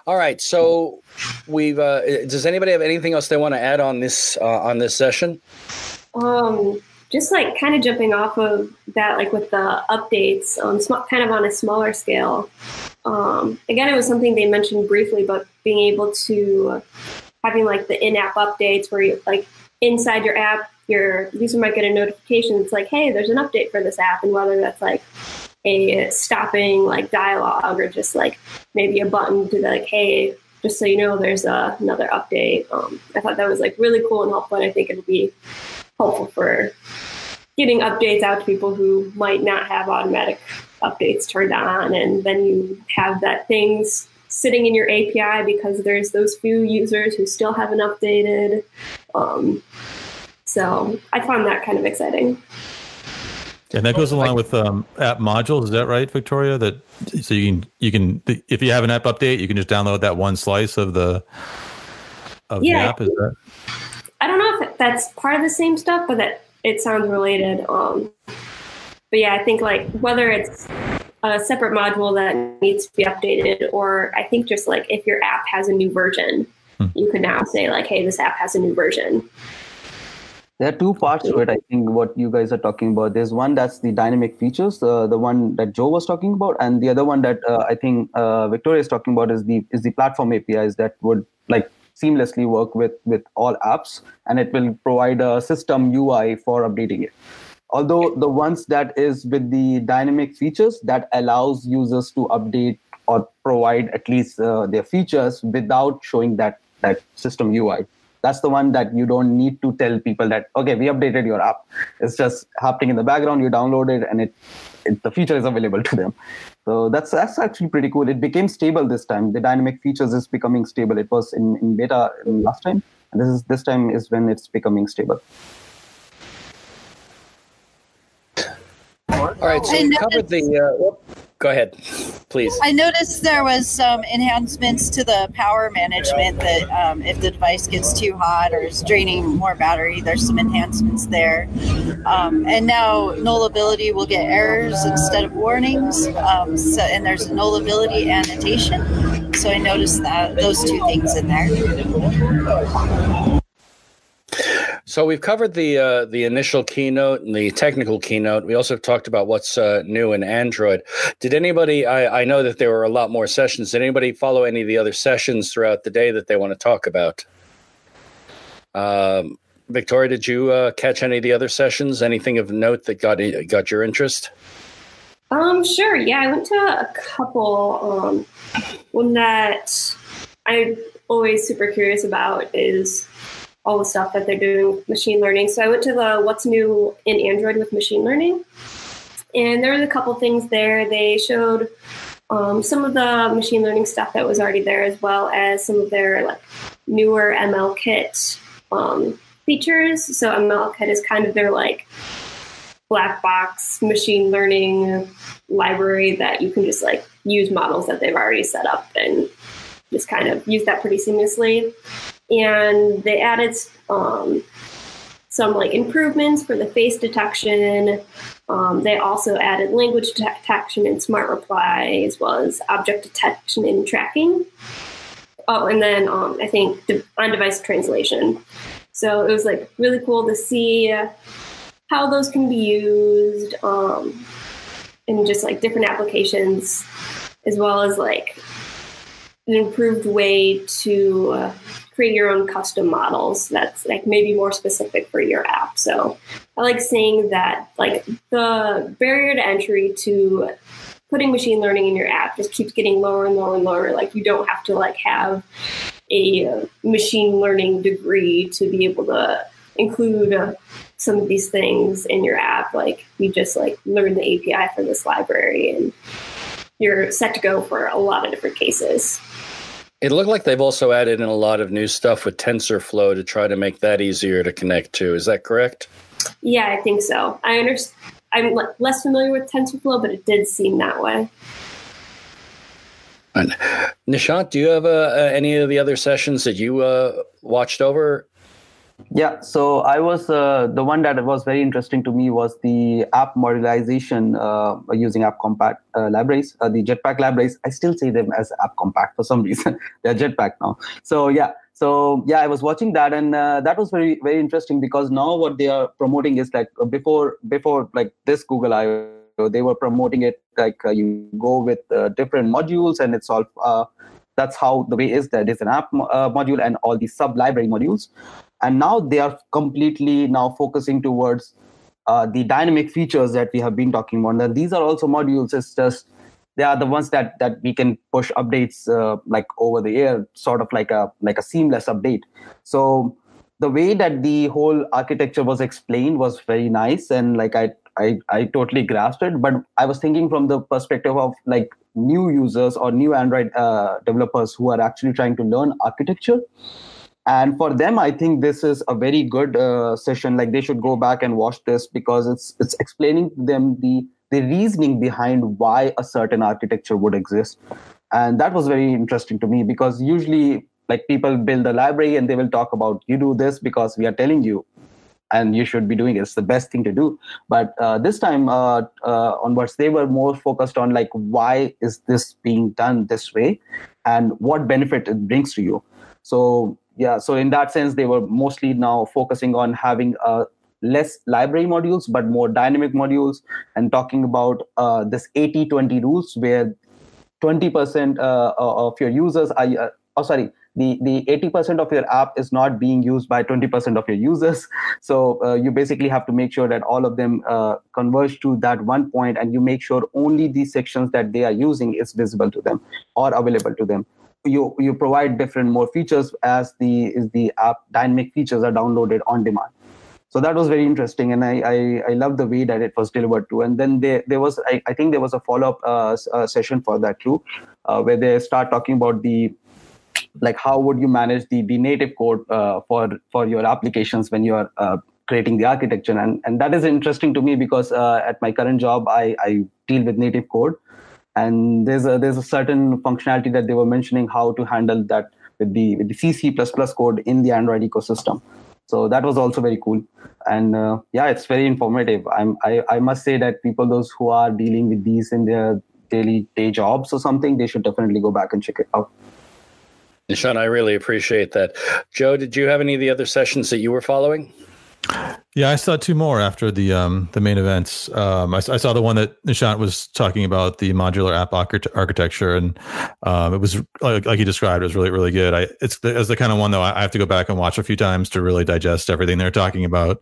All right, so we've. Uh, does anybody have anything else they want to add on this uh, on this session? Um, just like kind of jumping off of that, like with the updates, um, sm- kind of on a smaller scale. Um, again, it was something they mentioned briefly, but being able to having like the in-app updates where you like inside your app, your user might get a notification. It's like, hey, there's an update for this app, and whether that's like a stopping like dialogue or just like maybe a button to be like, hey, just so you know, there's a, another update. Um, I thought that was like really cool and helpful, and I think it'll be helpful for getting updates out to people who might not have automatic updates turned on, and then you have that things sitting in your API because there's those few users who still haven't updated. Um, so I found that kind of exciting. And that goes along with um, app modules. Is that right, Victoria? That so you can you can if you have an app update, you can just download that one slice of the of Yeah. the app. Is that I don't know if that's part of the same stuff, but that it sounds related. Um, but yeah, I think like whether it's a separate module that needs to be updated, or I think just like if your app has a new version, you could now say like, "Hey, this app has a new version." There are two parts to it. I think what you guys are talking about. There's one that's the dynamic features, uh, the one that Joe was talking about, and the other one that uh, I think uh, Victoria is talking about is the is the platform APIs that would like seamlessly work with with all apps, and it will provide a system UI for updating it. Although the ones that is with the dynamic features that allows users to update or provide at least uh, their features without showing that that system UI that's the one that you don't need to tell people that okay we updated your app. It's just happening in the background you download it and it, it the feature is available to them so that's that's actually pretty cool. It became stable this time. The dynamic features is becoming stable. It was in, in beta in last time. And this is this time is when it's becoming stable. All right, so I we covered the. Uh, whoop, go ahead, please. I noticed there was some enhancements to the power management that um, if the device gets too hot or is draining more battery, there's some enhancements there. Um, and now nullability will get errors instead of warnings. Um, so, and there's a nullability annotation. So I noticed that those two things in there. So we've covered the uh, the initial keynote and the technical keynote. We also talked about what's uh, new in Android. Did anybody? I, I know that there were a lot more sessions. Did anybody follow any of the other sessions throughout the day that they want to talk about? Um, Victoria, did you uh, catch any of the other sessions? Anything of note that got got your interest? Um, sure. Yeah, I went to a couple. Um, one that I'm always super curious about is all the stuff that they're doing with machine learning. So I went to the What's New in Android with Machine Learning, and there was a couple things there. They showed um, some of the machine learning stuff that was already there, as well as some of their like newer ML Kit um, features. So ML Kit is kind of their like black box machine learning library that you can just like use models that they've already set up and just kind of use that pretty seamlessly. And they added um, some like improvements for the face detection. Um, they also added language detection and smart reply, as well as object detection and tracking. Oh, and then um, I think on device translation. So it was like really cool to see how those can be used um, in just like different applications, as well as like an improved way to uh, create your own custom models that's like maybe more specific for your app. So I like saying that like the barrier to entry to putting machine learning in your app just keeps getting lower and lower and lower. Like you don't have to like have a uh, machine learning degree to be able to include uh, some of these things in your app. Like you just like learn the API for this library and you're set to go for a lot of different cases. It looked like they've also added in a lot of new stuff with TensorFlow to try to make that easier to connect to. Is that correct? Yeah, I think so. I understand. I'm less familiar with TensorFlow, but it did seem that way. And Nishant, do you have uh, uh, any of the other sessions that you uh, watched over? Yeah, so I was uh, the one that was very interesting to me was the app modularization uh, using AppCompat uh, libraries, uh, the Jetpack libraries. I still say them as AppCompat for some reason. They're Jetpack now. So yeah, so yeah, I was watching that, and uh, that was very very interesting because now what they are promoting is like uh, before before like this Google I/O, they were promoting it like you go with different modules, and it's all that's how the way is that it's an app module and all the sub library modules and now they are completely now focusing towards uh, the dynamic features that we have been talking about. And these are also modules it's just they are the ones that that we can push updates uh, like over the air sort of like a like a seamless update. So the way that the whole architecture was explained was very nice and like i i, I totally grasped it. But i was thinking from the perspective of like new users or new android uh, developers who are actually trying to learn architecture and for them i think this is a very good uh, session like they should go back and watch this because it's it's explaining to them the the reasoning behind why a certain architecture would exist and that was very interesting to me because usually like people build a library and they will talk about you do this because we are telling you and you should be doing it. It's the best thing to do. But uh, this time uh, uh, onwards, they were more focused on like why is this being done this way, and what benefit it brings to you. So yeah so in that sense they were mostly now focusing on having uh, less library modules but more dynamic modules and talking about uh, this 80-20 rules where 20% uh, of your users are uh, oh sorry the, the 80% of your app is not being used by 20% of your users. So uh, you basically have to make sure that all of them uh, converge to that one point and you make sure only the sections that they are using is visible to them or available to them you you provide different more features as the is the app dynamic features are downloaded on demand. So that was very interesting and i i, I love the way that it was delivered to and then there there was i, I think there was a follow-up uh, uh, session for that too uh, where they start talking about the like how would you manage the the native code uh, for for your applications when you are uh, creating the architecture. And and that is interesting to me because uh, at my current job i i deal with native code and there's a there's a certain functionality that they were mentioning how to handle that with the with the C C++ code in the Android ecosystem. So that was also very cool, and uh, yeah, it's very informative. I'm I, I must say that people those who are dealing with these in their daily day jobs or something, they should definitely go back and check it out. Nishant, I really appreciate that. Joe, did you have any of the other sessions that you were following? Yeah, I saw two more after the um, the main events. Um, I, I, saw the one that Nishant was talking about the modular app architecture, and um, it was like, like you described, it was really really good. I it's the, it's the kind of one though I have to go back and watch a few times to really digest everything they're talking about.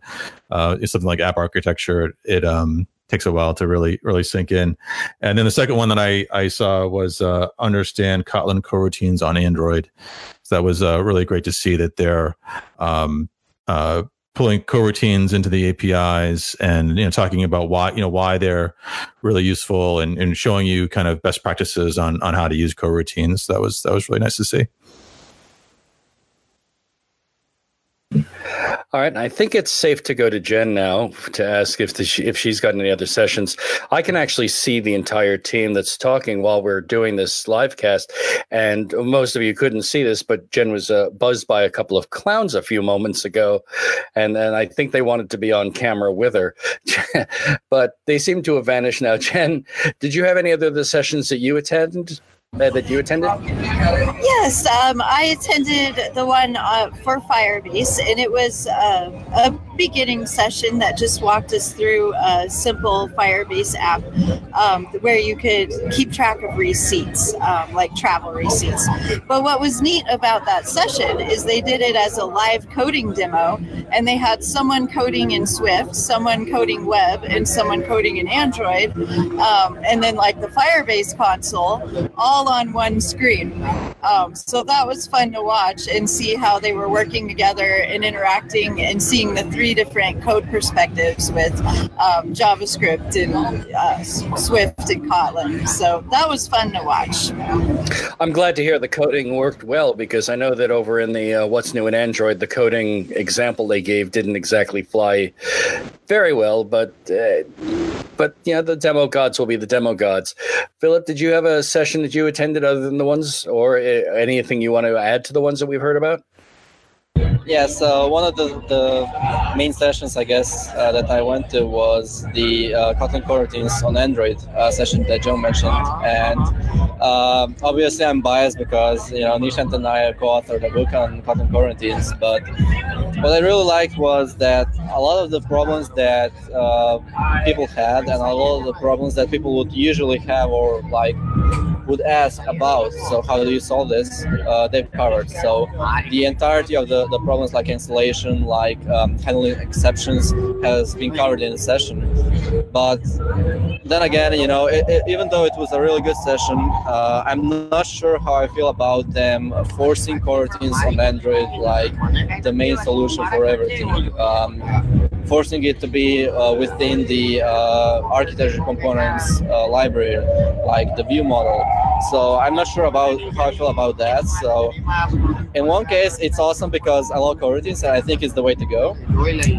Uh, it's something like app architecture. It um, takes a while to really really sink in. And then the second one that I I saw was uh, understand Kotlin coroutines on Android. So that was uh, really great to see that they're um, uh, pulling coroutines into the APIs and you know talking about why you know why they're really useful and, and showing you kind of best practices on on how to use coroutines. That was that was really nice to see. All right, I think it's safe to go to Jenn now to ask if the, if she's got any other sessions. I can actually see the entire team that's talking while we're doing this live cast, and most of you couldn't see this, but Jenn was uh, buzzed by a couple of clowns a few moments ago, and and I think they wanted to be on camera with her, but they seem to have vanished now. Jenn, did you have any other sessions that you attended? Uh, that you attended? Yes, um, I attended the one uh, for Firebase, and it was uh, a beginning session that just walked us through a simple Firebase app um, where you could keep track of receipts, um, like travel receipts. But what was neat about that session is they did it as a live coding demo, and they had someone coding in Swift, someone coding web, and someone coding in Android, um, and then like the Firebase console, all on one screen. Um, so that was fun to watch and see how they were working together and interacting and seeing the three different code perspectives with um, JavaScript and uh, Swift and Kotlin. So that was fun to watch. I'm glad to hear the coding worked well because I know that over in the uh, What's New in Android, the coding example they gave didn't exactly fly very well, but. Uh, but yeah, the demo gods will be the demo gods. Filip, did you have a session that you attended other than the ones, or uh, anything you want to add to the ones that we've heard about? Yeah, so one of the, the main sessions, I guess, uh, that I went to was the uh, Kotlin coroutines on Android uh, session that Joe mentioned. And um, obviously, I'm biased because, you know, Nishant and I co-authored a book on Kotlin coroutines. But what I really liked was that a lot of the problems that uh, people had and a lot of the problems that people would usually have or like would ask about. So how do you solve this? Uh, they've covered. So the entirety of the, the problems like installation, like um, handling exceptions has been covered in the session. But then again, you know, it, it, even though it was a really good session, uh, I'm not sure how I feel about them forcing coroutines on Android like the main solution for everything. Um, forcing it to be uh, within the uh, architecture components uh, library, like the view model. So I'm not sure about how I feel about that. So in one case, it's awesome because I love coroutines and I think it's the way to go.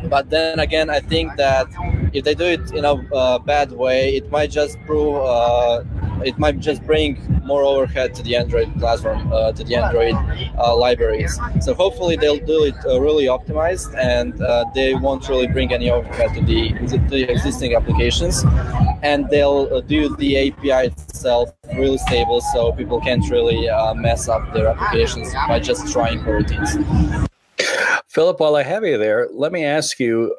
But then again, I think that if they do it in a uh, bad way, it might just prove uh, it might just bring more overhead to the Android platform, uh, to the Android uh, libraries. So hopefully they'll do it uh, really optimized and uh, they won't really bring any overhead to the, to the existing applications. And they'll uh, do the API itself really stable so people can't really uh, mess up their applications by just trying coroutines. Filip, while I have you there, let me ask you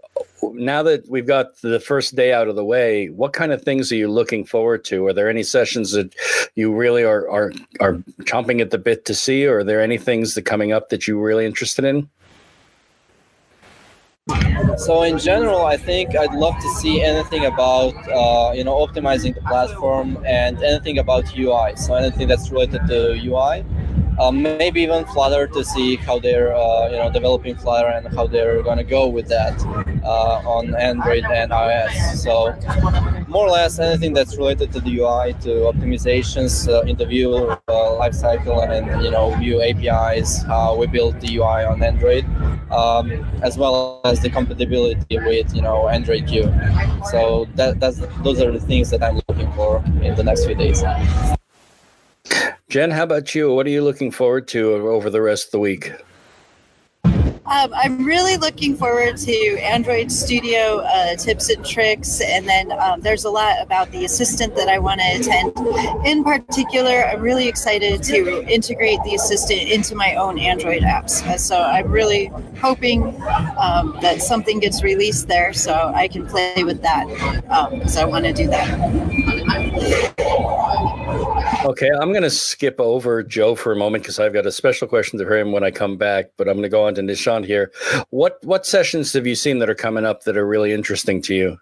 now that we've got the first day out of the way, what kind of things are you looking forward to? Are there any sessions that you really are are are chomping at the bit to see, or are there any things that coming up that you're really interested in? So in general, I think I'd love to see anything about uh, you know optimizing the platform and anything about UI. So anything that's related to UI um, maybe even Flutter to see how they're uh, you know developing Flutter and how they're going to go with that uh, on Android and iOS. So more or less anything that's related to the UI, to optimizations uh, in the view uh, lifecycle, and you know view APIs, we build the UI on Android, um, as well as the compatibility with you know Android Q. So that, that's those are the things that I'm looking for in the next few days. Jenn, how about you? What are you looking forward to over the rest of the week? Um, I'm really looking forward to Android Studio uh, tips and tricks, and then um, there's a lot about the assistant that I want to attend. In particular, I'm really excited to integrate the assistant into my own Android apps. Uh, so I'm really hoping um, that something gets released there so I can play with that because um, I want to do that. Okay, I'm going to skip over Joe for a moment because I've got a special question to him when I come back. But I'm going to go on to Nishant here. What what sessions have you seen that are coming up that are really interesting to you?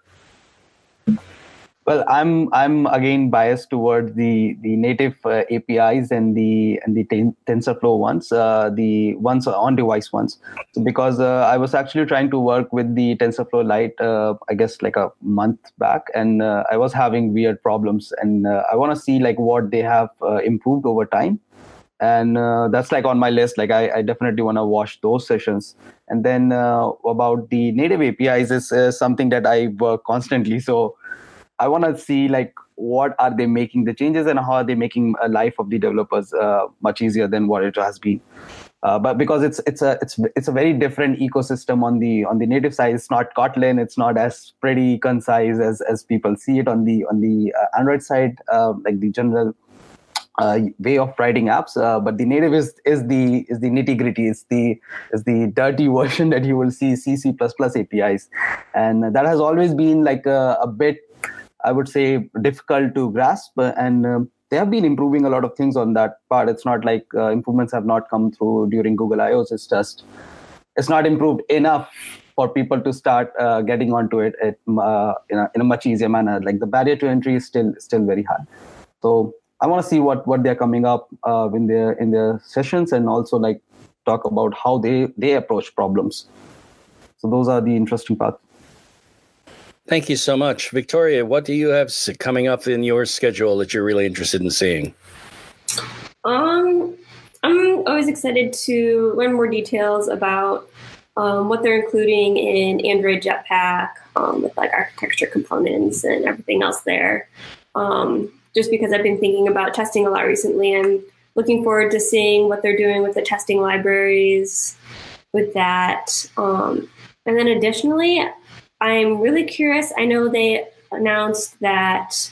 Well, I'm I'm again biased toward the the native uh, APIs and the and the ten, TensorFlow ones, uh, the ones on device ones. So because uh, I was actually trying to work with the TensorFlow Lite, uh, I guess like a month back, and uh, I was having weird problems, and uh, I want to see like what they have improved over time. And uh, that's like on my list like i, I definitely want to watch those sessions. And then uh, about the native apis is uh, something that i work constantly. So i want to see like what are they making the changes and how are they making a life of the developers uh, much easier than what it has been. Uh, but because it's it's a it's it's a very different ecosystem on the on the native side. It's not kotlin. It's not as pretty concise as as people see it on the on the uh, android side like the general uh, way of writing apps. Uh, but the native is is the is the nitty gritty. It's the is the dirty version that you will see c c++ plus apis and that has always been like a, a bit i would say difficult to grasp and um, they have been improving a lot of things on that part it's not like uh, improvements have not come through during google ios it's just it's not improved enough for people to start uh, getting onto it at, uh, in, a, in a much easier manner like the barrier to entry is still still very high so I want to see what what they're coming up uh, in their in their sessions and also like talk about how they they approach problems. So those are the interesting parts. Thank you so much, Victoria. What do you have coming up in your schedule that you're really interested in seeing? Um, I'm always excited to learn more details about um, what they're including in Android Jetpack um, with like architecture components and everything else there. Um, just because I've been thinking about testing a lot recently. I'm looking forward to seeing what they're doing with the testing libraries with that. Um, and then additionally, I'm really curious. I know they announced that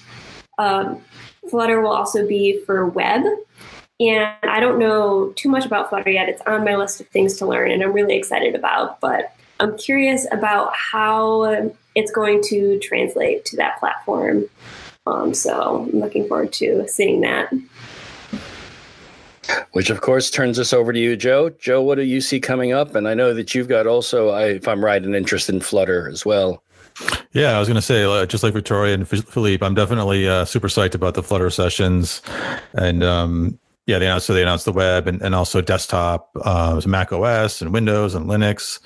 um, Flutter will also be for web. And I don't know too much about Flutter yet. It's on my list of things to learn, and I'm really excited about. But I'm curious about how it's going to translate to that platform. Um, so I'm looking forward to seeing that. Which, of course, turns us over to you, Joe. Joe, what do you see coming up? And I know that you've got also, if I'm right, an interest in Flutter as well. Yeah, I was going to say, uh, just like Victoria and Filip, I'm definitely uh, super psyched about the Flutter sessions. And um, yeah, they announced so they announced the web and, and also desktop, uh, Mac OS and Windows and Linux.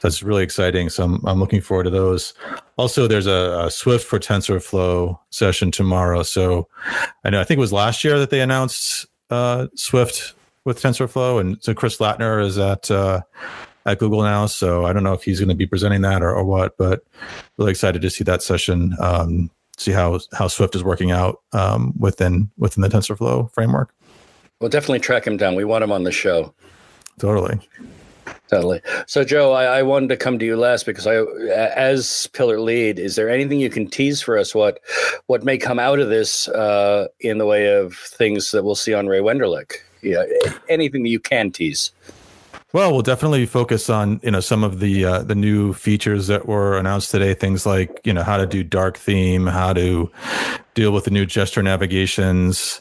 That's really exciting. So I'm, I'm looking forward to those. Also, there's a, a, Swift for TensorFlow session tomorrow. So I know I think it was last year that they announced uh, Swift with TensorFlow, and so Chris Lattner is at uh, at Google now. So I don't know if he's going to be presenting that or, or what, but really excited to see that session. Um, see how how Swift is working out um, within within the TensorFlow framework. We'll definitely track him down. We want him on the show. Totally. Totally. So, Joe, I, I, wanted to come to you last because I, as pillar lead, is there anything you can tease for us what what may come out of this uh, in the way of things that we'll see on Ray Wenderlich? Yeah, anything that you can tease. Well, we'll definitely focus on you know some of the uh, the new features that were announced today. Things like you know how to do dark theme, how to deal with the new gesture navigations.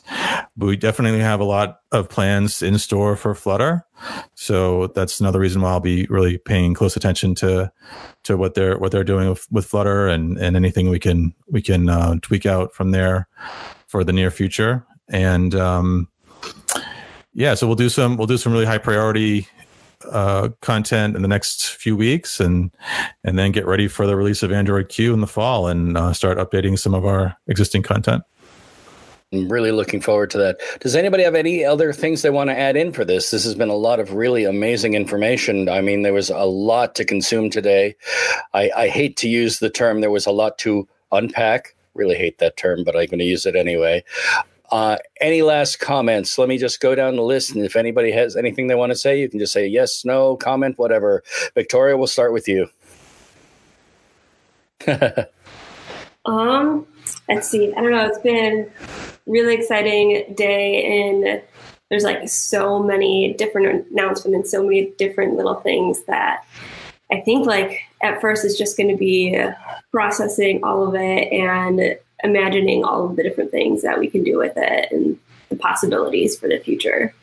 We definitely have a lot of plans in store for Flutter, so that's another reason why I'll be really paying close attention to to what they're what they're doing with, with Flutter and and anything we can we can uh, tweak out from there for the near future. And um, yeah, so we'll do some we'll do some really high priority uh, content in the next few weeks, and and then get ready for the release of Android Q in the fall, and uh, start updating some of our existing content. I'm really looking forward to that. Does anybody have any other things they want to add in for this? This has been a lot of really amazing information. I mean, there was a lot to consume today. I, I hate to use the term, there was a lot to unpack. Really hate that term, but I'm going to use it anyway. Uh, any last comments? Let me just go down the list, and if anybody has anything they want to say, you can just say yes, no, comment, whatever. Victoria, we'll start with you. um, let's see. I don't know. It's been really exciting day, and there's like so many different announcements and so many different little things that I think like at first it's just going to be processing all of it and imagining all of the different things that we can do with it and the possibilities for the future.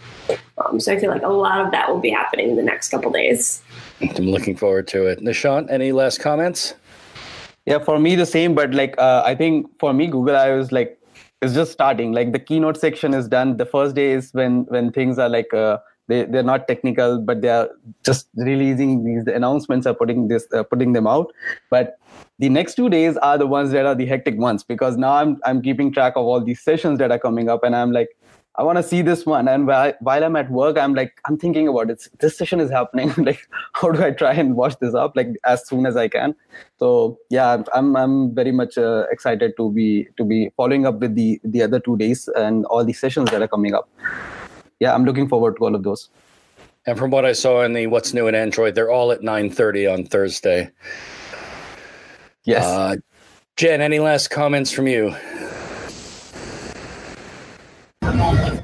Um, so I feel like a lot of that will be happening in the next couple days. I'm looking forward to it. Nishant, any last comments? Yeah, for me the same, but like uh, I think for me Google I was like it's just starting. Like the keynote section is done. The first day is when when things are like uh, they they're not technical, but they are just releasing these the announcements are putting this uh, putting them out. But the next two days are the ones that are the hectic ones because now I'm I'm keeping track of all these sessions that are coming up, and I'm like I want to see this one. And while, while I'm at work, I'm like, I'm thinking about it. This session is happening. like, how do I try and watch this up like as soon as I can? So yeah, I'm I'm very much uh, excited to be to be following up with the the other two days and all the sessions that are coming up. Yeah, I'm looking forward to all of those. And from what I saw in the What's New in Android, they're all at 9:30 on Thursday. Yes. Uh, Jenn, any last comments from you?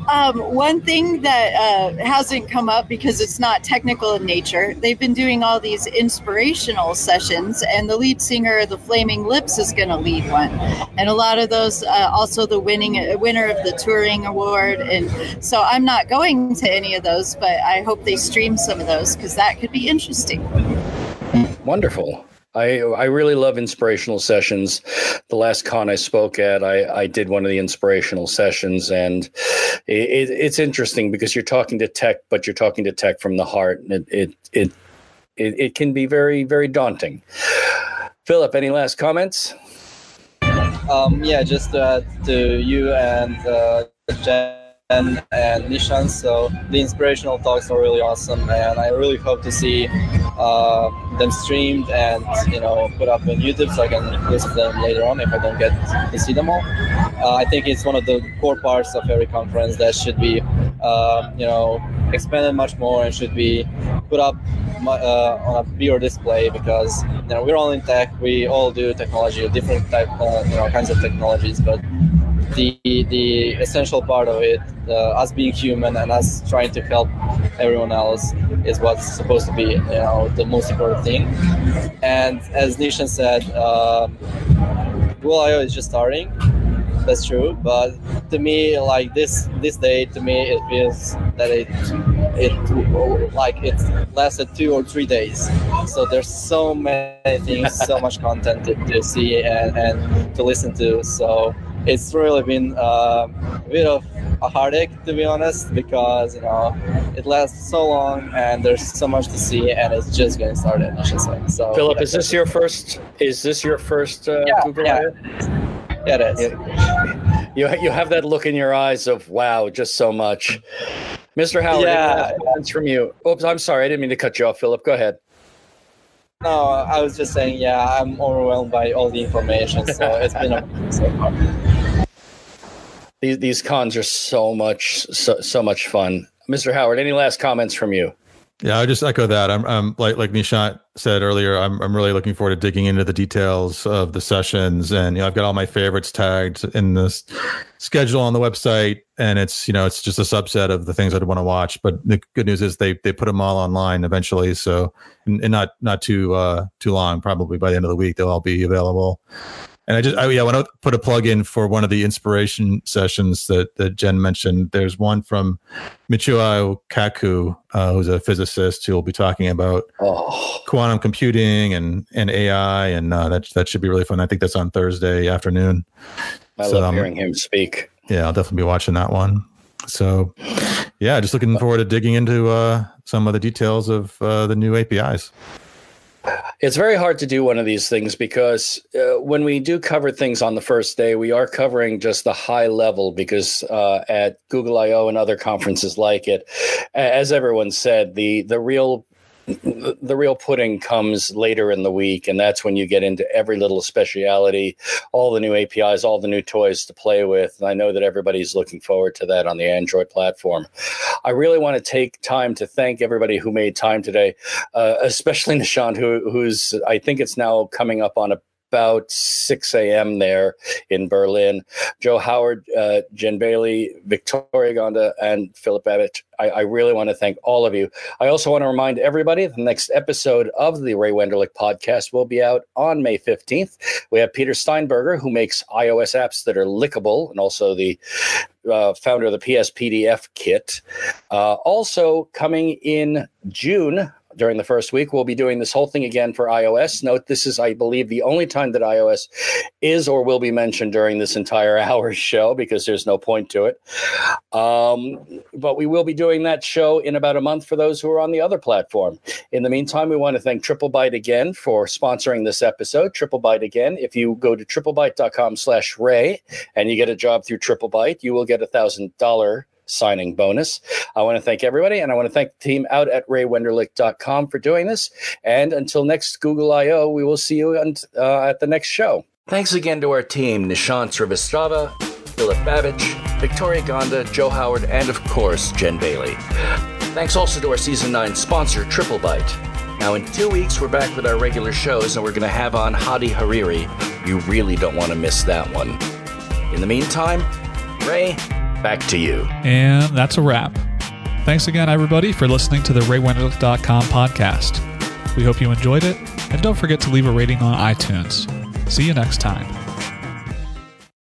Um, one thing that uh, hasn't come up because it's not technical in nature, they've been doing all these inspirational sessions, and the lead singer of the Flaming Lips is going to lead one, and a lot of those uh, also the winning winner of the Turing Award, and so I'm not going to any of those, but I hope they stream some of those because that could be interesting. Wonderful. I I really love inspirational sessions. The last con I spoke at, I, I did one of the inspirational sessions, and it, it's interesting because you're talking to tech, but you're talking to tech from the heart. It it it it, it can be very very daunting. Filip, any last comments? Um, yeah, just to add to you and uh, Jenn and, and Nishant. So the inspirational talks are really awesome, and I really hope to see uh, them streamed and you know put up on YouTube so I can listen to them later on if I don't get to see them all. Uh, I think it's one of the core parts of every conference that should be uh, you know expanded much more and should be put up uh, on a bigger display because you know we're all in tech, we all do technology, different type uh, you know kinds of technologies, but the the essential part of it, uh, us being human and us trying to help everyone else, is what's supposed to be you know the most important thing. And as Nishant said, um, Google I/O is just starting. That's true, but to me, like this this day, to me it feels that it it like it lasted two or three days. So there's so many things, so much content to, to see and, and to listen to. So it's really been uh, a bit of a heartache to be honest because you know it lasts so long and there's so much to see and it's just getting started I should say. So Filip, is this your first? Is this your first uh, yeah, Google? Yeah. yeah, it is. You you have that look in your eyes of wow, just so much. Mr. Howard, yeah. comments from you. Oops, I'm sorry, I didn't mean to cut you off, Filip. Go ahead. No, I was just saying, yeah, I'm overwhelmed by all the information, so it's been a so far these these cons are so much so, so much fun. Mr. Howard, any last comments from you? Yeah, I just echo that. I'm, I'm like like Nishant said earlier. I'm I'm really looking forward to digging into the details of the sessions, and you know, I've got all my favorites tagged in this schedule on the website, and it's you know it's just a subset of the things I'd want to watch. But the good news is they they put them all online eventually, so and, and not not too uh too long. Probably by the end of the week, they'll all be available. And I just, I, yeah, I want to put a plug in for one of the inspiration sessions that, that Jenn mentioned. There's one from Michio Kaku, uh, who's a physicist who will be talking about oh. quantum computing and, and AI. And uh, that, that should be really fun. I think that's on Thursday afternoon. I so, love um, hearing him speak. Yeah, I'll definitely be watching that one. So, yeah, just looking forward to digging into uh, some of the details of uh, the new APIs. It's very hard to do one of these things because uh, when we do cover things on the first day, we are covering just the high level because uh, at Google I/O and other conferences like it, as everyone said, the the real the real pudding comes later in the week, and that's when you get into every little speciality, all the new APIs, all the new toys to play with. And I know that everybody's looking forward to that on the Android platform. I really want to take time to thank everybody who made time today, uh, especially Nishant, who, who's I think it's now coming up on a about 6 a.m. there in Berlin. Joe Howard, uh, Jenn Bailey, Victoria Gonda, and Filip Babić. I, I, really want to thank all of you. I also want to remind everybody the next episode of the Ray Wenderlich podcast will be out on May 15th. We have Peter Steinberger, who makes iOS apps that are lickable, and also the uh, founder of the PSPDFKit. Uh, also coming in June, during the first week. We'll be doing this whole thing again for iOS. Note this is, I believe, the only time that iOS is or will be mentioned during this entire hour show because there's no point to it. Um, but we will be doing that show in about a month for those who are on the other platform. In the meantime, we want to thank TripleByte again for sponsoring this episode. TripleByte again. If you go to triplebyte.com slash Ray and you get a job through TripleByte, you will get a thousand dollar signing bonus. I want to thank everybody, and I want to thank the team out at raywenderlich.com for doing this. And until next Google I.O., we will see you on, uh, at the next show. Thanks again to our team, Nishant Srivastava, Filip Babić, Victoria Gonda, Joe Howard, and of course, Jenn Bailey. Thanks also to our season 9 sponsor, Triplebyte. Now, in two weeks, we're back with our regular shows, and we're going to have on Hadi Hariri. You really don't want to miss that one. In the meantime, Ray, back to you. And that's a wrap. Thanks again, everybody, for listening to the RayWenderlich.com podcast. We hope you enjoyed it, and don't forget to leave a rating on iTunes. See you next time.